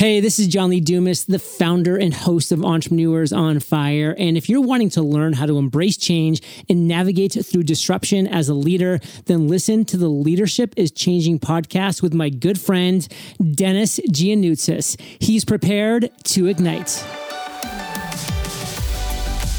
Hey, this is John Lee Dumas, the founder and host of Entrepreneurs on Fire. And if you're wanting to learn how to embrace change and navigate through disruption as a leader, then listen to the Leadership is Changing podcast with my good friend, Dennis Giannoutsis. He's prepared to ignite.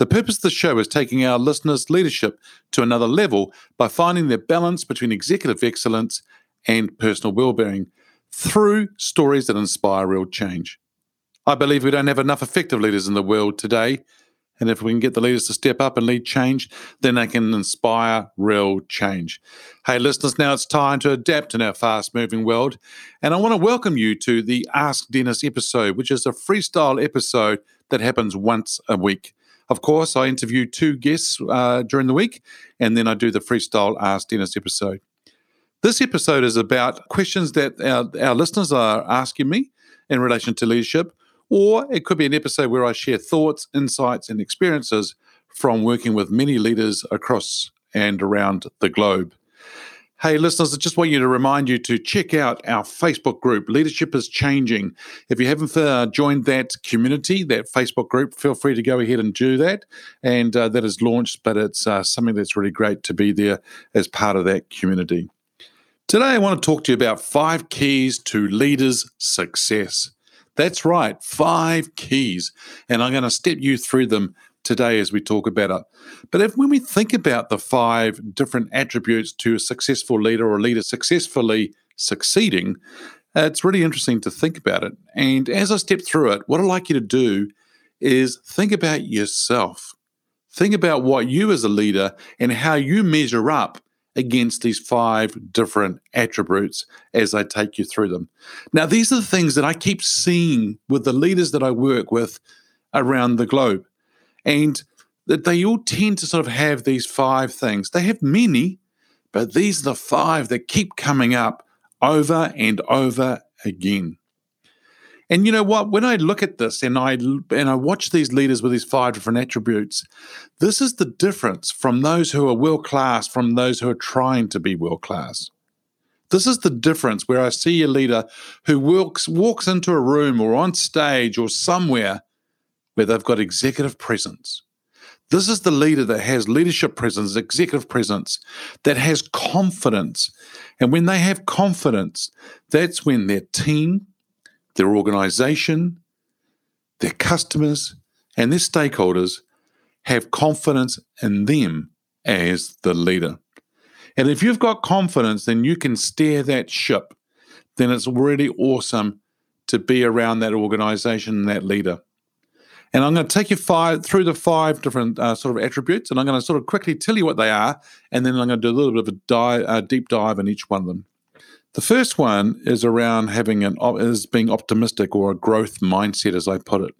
The purpose of the show is taking our listeners' leadership to another level by finding their balance between executive excellence and personal well-being through stories that inspire real change. I believe we don't have enough effective leaders in the world today, and if we can get the leaders to step up and lead change, then they can inspire real change. Hey, listeners, now it's time to adapt in our fast moving world. And I want to welcome you to the Ask Dennis episode, which is a freestyle episode that happens once a week. Of course, I interview two guests uh, during the week, and then I do the freestyle Ask Dennis episode. This episode is about questions that our, our listeners are asking me in relation to leadership, or it could be an episode where I share thoughts, insights, and experiences from working with many leaders across and around the globe. Hey, listeners, I just want you to remind you to check out our Facebook group, Leadership is Changing. If you haven't uh, joined that community, that Facebook group, feel free to go ahead and do that. And uh, that is launched, but it's uh, something that's really great to be there as part of that community. Today, I want to talk to you about five keys to leaders' success. That's right, five keys. And I'm going to step you through them today as we talk about it. But if, when we think about the five different attributes to a successful leader or a leader successfully succeeding, uh, it's really interesting to think about it. And as I step through it, what I'd like you to do is think about yourself. Think about what you as a leader and how you measure up against these five different attributes as I take you through them. Now, these are the things that I keep seeing with the leaders that I work with around the globe. And that they all tend to sort of have these five things. They have many, but these are the five that keep coming up over and over again. And you know what? When I look at this and I and I watch these leaders with these five different attributes, this is the difference from those who are world class from those who are trying to be world class. This is the difference where I see a leader who walks walks into a room or on stage or somewhere they've got executive presence. This is the leader that has leadership presence, executive presence, that has confidence. And when they have confidence, that's when their team, their organization, their customers, and their stakeholders have confidence in them as the leader. And if you've got confidence, then you can steer that ship. Then it's really awesome to be around that organization and that leader. And I'm going to take you five through the five different uh, sort of attributes, and I'm going to sort of quickly tell you what they are, and then I'm going to do a little bit of a dive, uh, deep dive in each one of them. The first one is around having an is being optimistic or a growth mindset, as I put it.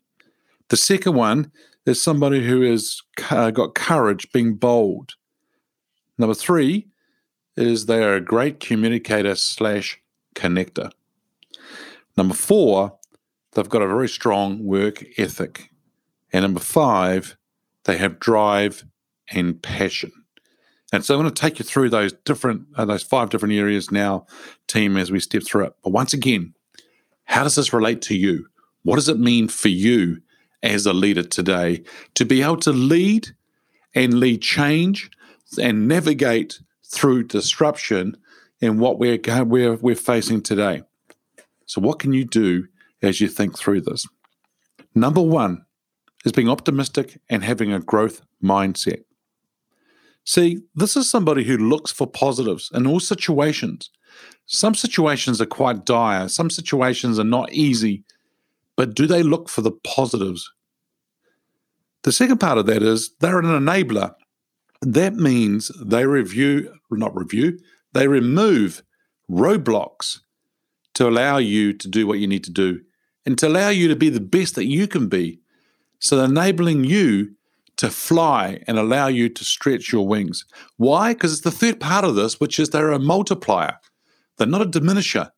The second one is somebody who has uh, got courage, being bold. Number three is they are a great communicator slash connector. Number four, they've got a very strong work ethic. And number five, they have drive and passion. And so I'm going to take you through those different, uh, those five different areas now, team, as we step through it. But once again, how does this relate to you? What does it mean for you as a leader today to be able to lead and lead change and navigate through disruption in what we're, we're, we're facing today? So, what can you do as you think through this? Number one, is being optimistic and having a growth mindset. See, this is somebody who looks for positives in all situations. Some situations are quite dire, some situations are not easy, but do they look for the positives? The second part of that is they're an enabler. That means they review, not review, they remove roadblocks to allow you to do what you need to do and to allow you to be the best that you can be. So, enabling you to fly and allow you to stretch your wings. Why? Because it's the third part of this, which is they're a multiplier. They're not a diminisher.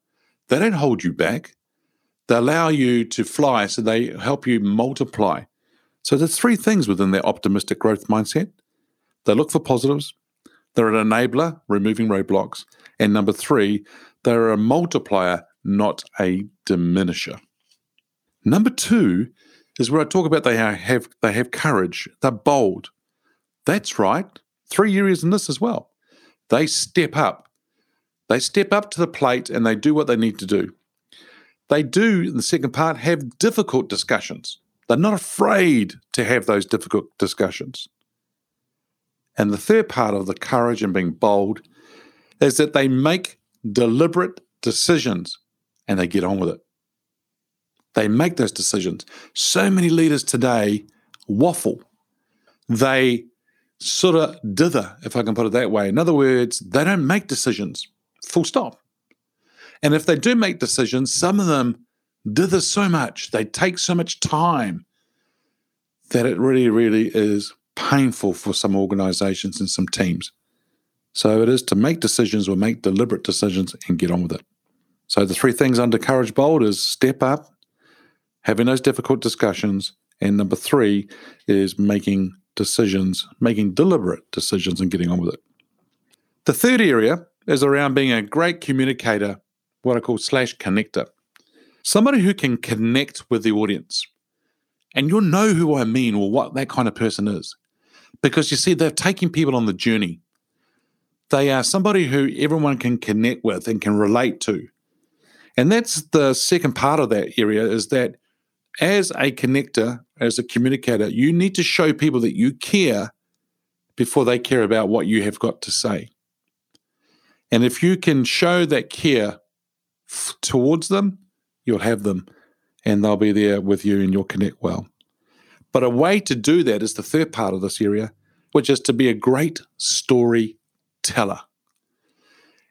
They don't hold you back. They allow you to fly, so they help you multiply. So there's three things within their optimistic growth mindset. They look for positives. They're an enabler, removing roadblocks. And number three, they're a multiplier, not a diminisher. Number two is where I talk about they have they have courage. They're bold. That's right. Three areas in this as well. They step up. They step up to the plate and they do what they need to do. They do, in the second part, have difficult discussions. They're not afraid to have those difficult discussions. And the third part of the courage and being bold is that they make deliberate decisions and they get on with it. They make those decisions. So many leaders today waffle. They sort of dither, if I can put it that way. In other words, they don't make decisions, full stop. And if they do make decisions, some of them dither so much, they take so much time that it really, really is painful for some organizations and some teams. So it is to make decisions or make deliberate decisions and get on with it. So the three things under Courage Bold is step up, having those difficult discussions, and number three is making decisions, making deliberate decisions and getting on with it. The third area is around being a great communicator, what I call slash connector. Somebody who can connect with the audience. And you'll know who I mean or what that kind of person is. Because you see, they're taking people on the journey. They are somebody who everyone can connect with and can relate to. And that's the second part of that area is that as a connector, as a communicator, you need to show people that you care before they care about what you have got to say. And if you can show that care f- towards them, you'll have them and they'll be there with you and you'll connect well. But a way to do that is the third part of this area, which is to be a great storyteller.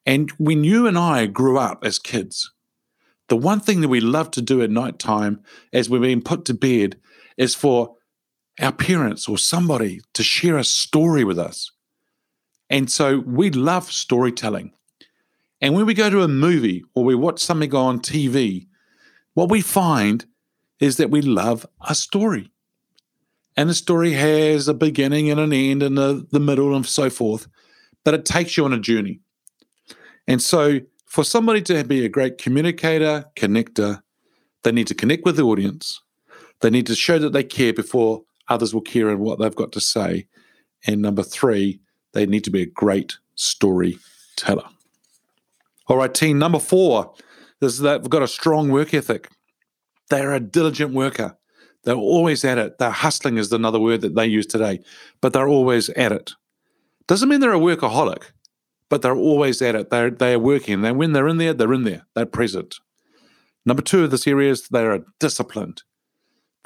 And when you and I grew up as kids, the one thing that we love to do at night time as we're being put to bed is for our parents or somebody to share a story with us. And so we love storytelling. And when we go to a movie or we watch something on TV, what we find is that we love a story. And a story has a beginning and an end and a, the middle and so forth, but it takes you on a journey. And so, for somebody to be a great communicator, connector, they need to connect with the audience. They need to show that they care before others will care in what they've got to say. And number three, they need to be a great storyteller. All right, team number four is they've got a strong work ethic. They're a diligent worker. They're always at it. They're hustling is another word that they use today, but they're always at it. Doesn't mean they're a workaholic, but they're always at it. They're they are working. And when they're in there, they're in there. They're present. Number two of this area is they are disciplined.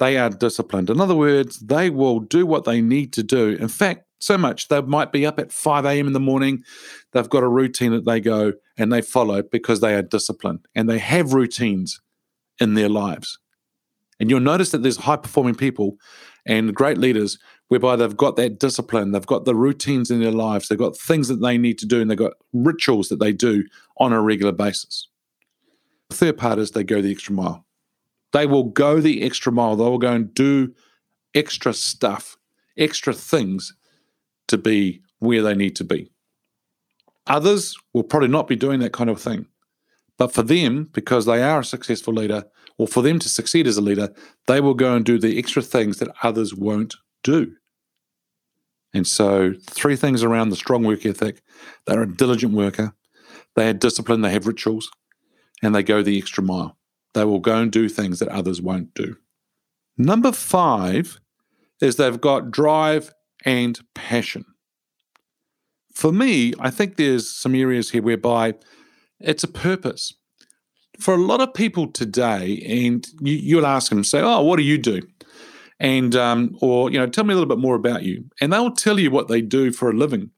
They are disciplined. In other words, they will do what they need to do. In fact, so much they might be up at 5 a.m. in the morning. They've got a routine that they go and they follow because they are disciplined and they have routines in their lives. And you'll notice that there's high performing people and great leaders whereby they've got that discipline, they've got the routines in their lives, they've got things that they need to do, and they've got rituals that they do on a regular basis. The third part is they go the extra mile. They will go the extra mile. They will go and do extra stuff, extra things to be where they need to be. Others will probably not be doing that kind of thing. But for them, because they are a successful leader, or for them to succeed as a leader, they will go and do the extra things that others won't do. And so, three things around the strong work ethic they're a diligent worker, they have discipline, they have rituals, and they go the extra mile. They will go and do things that others won't do. Number five is they've got drive and passion. For me, I think there's some areas here whereby it's a purpose. For a lot of people today, and you, will ask them, say, "Oh, what do you do?" And um, or you know, tell me a little bit more about you, and they'll tell you what they do for a living,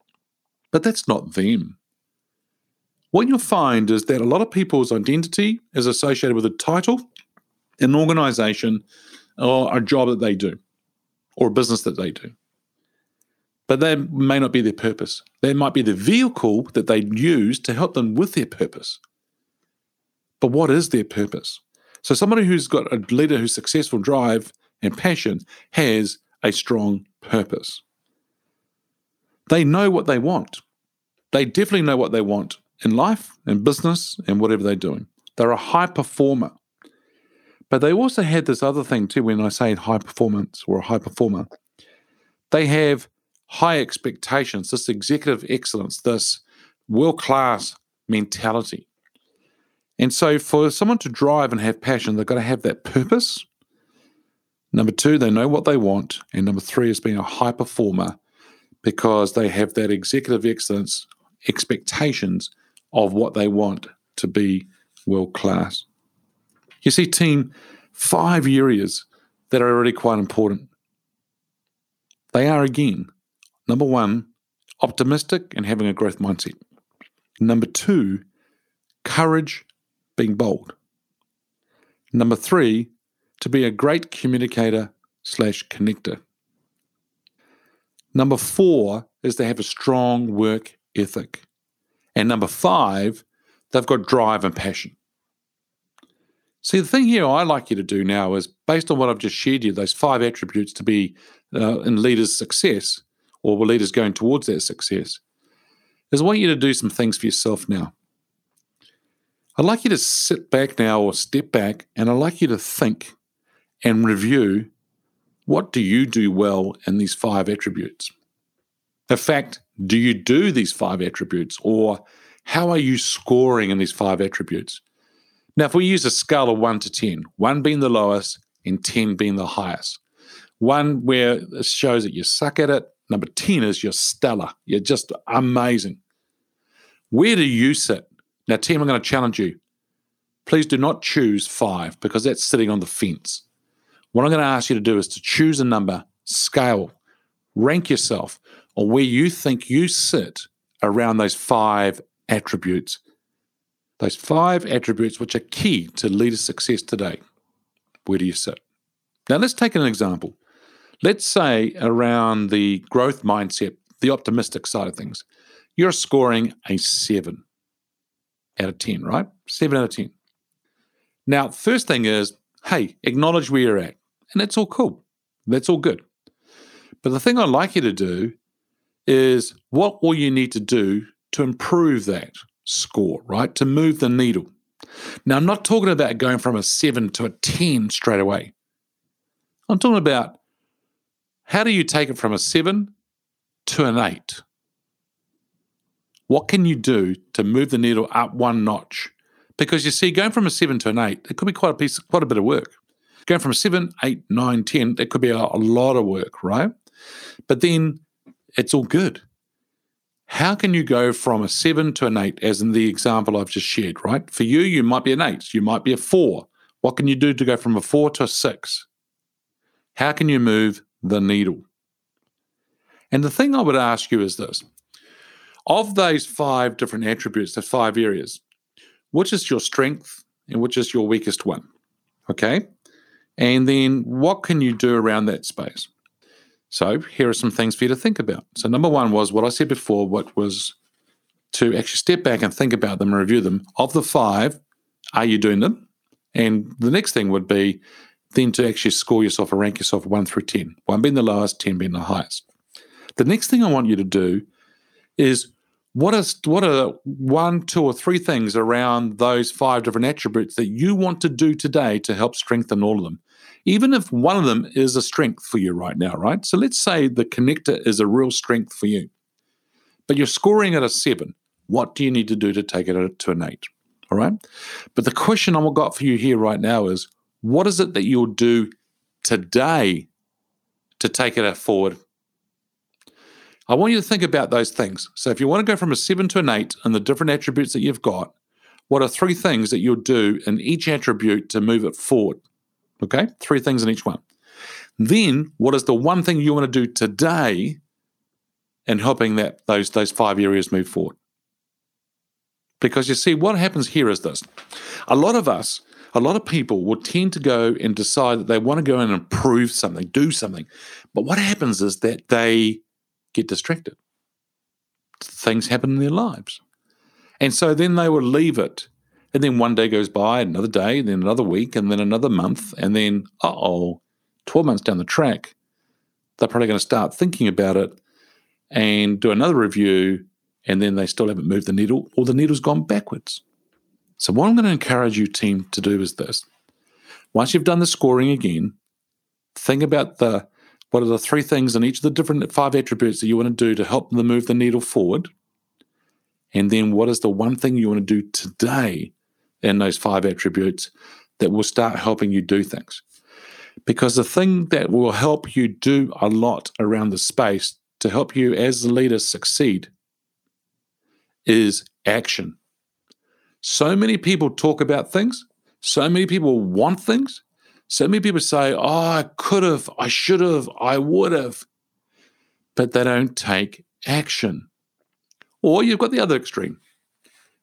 but that's not them. What you'll find is that a lot of people's identity is associated with a title, an organization, or a job that they do, or a business that they do. But that may not be their purpose. That might be the vehicle that they use to help them with their purpose. But what is their purpose? So, somebody who's got a leader who's successful drive and passion has a strong purpose. They know what they want. They definitely know what they want in life, in business, and whatever they're doing. They're a high performer. But they also had this other thing too when I say high performance or a high performer. They have high expectations, this executive excellence, this world class mentality. And so, for someone to drive and have passion, they've got to have that purpose. Number two, they know what they want. And number three is being a high performer because they have that executive excellence expectations of what they want to be world class. You see, team, five areas that are already quite important. They are again number one, optimistic and having a growth mindset. Number two, courage, being bold. Number three, to be a great communicator slash connector. Number four is to have a strong work ethic. And number five, they've got drive and passion. See, the thing here I like you to do now is based on what I've just shared you, those five attributes to be uh, in leaders' success or were leaders going towards their success, is I want you to do some things for yourself now. I'd like you to sit back now or step back and I'd like you to think and review what do you do well in these five attributes? In fact, do you do these five attributes or how are you scoring in these five attributes? Now, if we use a scale of one to 10, one being the lowest and 10 being the highest, one where it shows that you suck at it, number 10 is you're stellar, you're just amazing. Where do you sit? Now, team, I'm going to challenge you. Please do not choose five because that's sitting on the fence. What I'm going to ask you to do is to choose a number, scale, rank yourself on where you think you sit around those five attributes. Those five attributes which are key to leader success today. Where do you sit? Now, let's take an example. Let's say around the growth mindset, the optimistic side of things, you're scoring a seven out of 10, right? Seven out of 10. Now, first thing is, hey, acknowledge where you're at. And that's all cool. That's all good. But the thing I'd like you to do is what will you need to do to improve that score, right? To move the needle. Now, I'm not talking about going from a seven to a 10 straight away. I'm talking about how do you take it from a seven to an eight? What can you do to move the needle up one notch? Because you see, going from a seven to an eight, it could be quite a piece, quite a bit of work. Going from seven, eight, nine, ten, that could be a, a lot of work, right? But then it's all good. How can you go from a seven to an eight, as in the example I've just shared, right? For you, you might be an eight, you might be a four. What can you do to go from a four to a six? How can you move the needle? And the thing I would ask you is this of those five different attributes, the five areas, which is your strength and which is your weakest one? Okay. And then what can you do around that space? So here are some things for you to think about. So number one was what I said before, what was to actually step back and think about them and review them. Of the five, are you doing them? And the next thing would be then to actually score yourself or rank yourself one through 10, one being the lowest, 10 being the highest. The next thing I want you to do is what is what are one, two, or three things around those five different attributes that you want to do today to help strengthen all of them? even if one of them is a strength for you right now, right? So let's say the connector is a real strength for you, but you're scoring at a seven. What do you need to do to take it to an eight? All right. But the question I've got for you here right now is what is it that you'll do today to take it forward? I want you to think about those things. So if you want to go from a seven to an eight and the different attributes that you've got, what are three things that you'll do in each attribute to move it forward? Okay, three things in each one. Then, what is the one thing you want to do today in helping that those those five areas move forward? Because you see, what happens here is this: a lot of us, a lot of people will tend to go and decide that they want to go and improve something, do something, but what happens is that they get distracted. Things happen in their lives. And so then they will leave it. And then one day goes by, another day, then another week, and then another month. And then, uh oh, 12 months down the track, they're probably going to start thinking about it and do another review. And then they still haven't moved the needle, or the needle's gone backwards. So, what I'm going to encourage you, team, to do is this. Once you've done the scoring again, think about the what are the three things in each of the different five attributes that you want to do to help them move the needle forward? And then what is the one thing you want to do today in those five attributes that will start helping you do things? Because the thing that will help you do a lot around the space to help you as the leader succeed is action. So many people talk about things, so many people want things, so many people say, Oh, I could have, I should have, I would have, but they don't take action. Or you've got the other extreme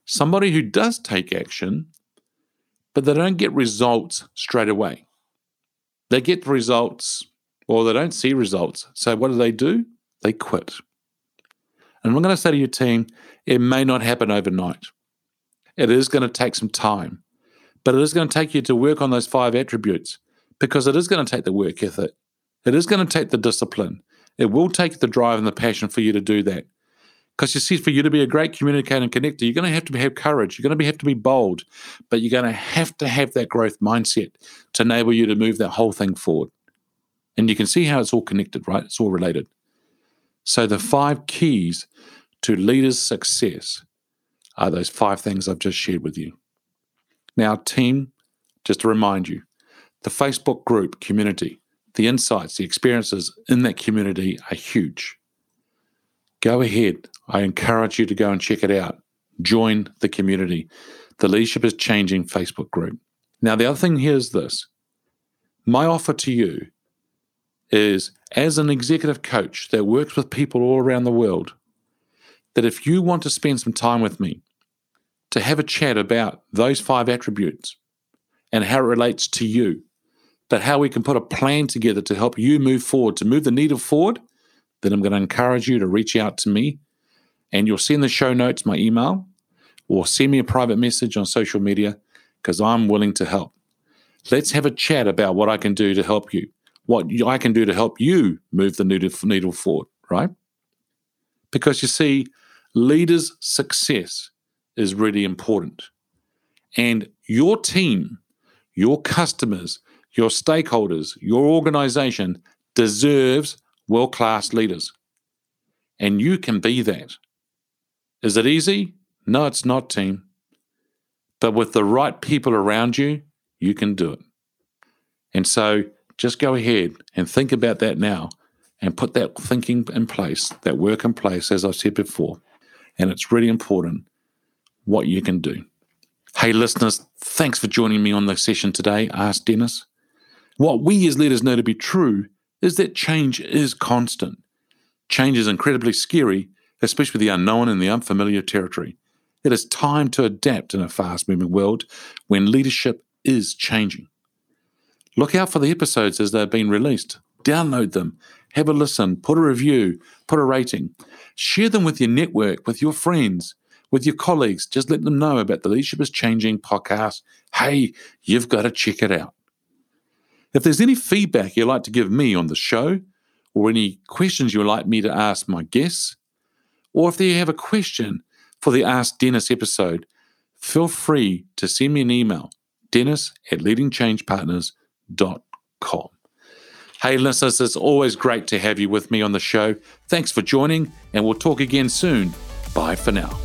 somebody who does take action, but they don't get results straight away. They get the results or they don't see results. So what do they do? They quit. And I'm going to say to your team, it may not happen overnight. It is going to take some time, but it is going to take you to work on those five attributes because it is going to take the work ethic. It is going to take the discipline. It will take the drive and the passion for you to do that. Because you see, for you to be a great communicator and connector, you're going to have to have courage. You're going to have to be bold, but you're going to have to have that growth mindset to enable you to move that whole thing forward. And you can see how it's all connected, right? It's all related. So the five keys to leaders' success are those five things I've just shared with you. Now, team, just to remind you, the Facebook group community, the insights, the experiences in that community are huge go ahead. I encourage you to go and check it out. Join the community. The Leadership is Changing Facebook group. Now, the other thing here is this my offer to you is as an executive coach that works with people all around the world, that if you want to spend some time with me to have a chat about those five attributes and how it relates to you, but how we can put a plan together to help you move forward, to move the needle forward then I'm going to encourage you to reach out to me and you'll see in the show notes my email or send me a private message on social media because I'm willing to help. Let's have a chat about what I can do to help you, what I can do to help you move the needle forward, right? Because you see, leaders' success is really important. And your team, your customers, your stakeholders, your organization deserves world class leaders. And you can be that. Is it easy? No, it's not, team. But with the right people around you, you can do it. And so just go ahead and think about that now and put that thinking in place, that work in place, as I said before. And it's really important what you can do. Hey, listeners, thanks for joining me on the session today. Ask Dennis. What we as leaders know to be true is that change is constant. Change is incredibly scary, especially the unknown and the unfamiliar territory. It is time to adapt in a fast moving world when leadership is changing. Look out for the episodes as they've been released. Download them, have a listen, put a review, put a rating. Share them with your network, with your friends, with your colleagues. Just let them know about the Leadership is Changing podcast. Hey, you've got to check it out. If there's any feedback you'd like to give me on the show, or any questions you'd like me to ask my guests, or if you have a question for the Ask Dennis episode, feel free to send me an email, dennis at leadingchangepartners.com. Hey, listeners, it's always great to have you with me on the show. Thanks for joining, and we'll talk again soon. Bye for now.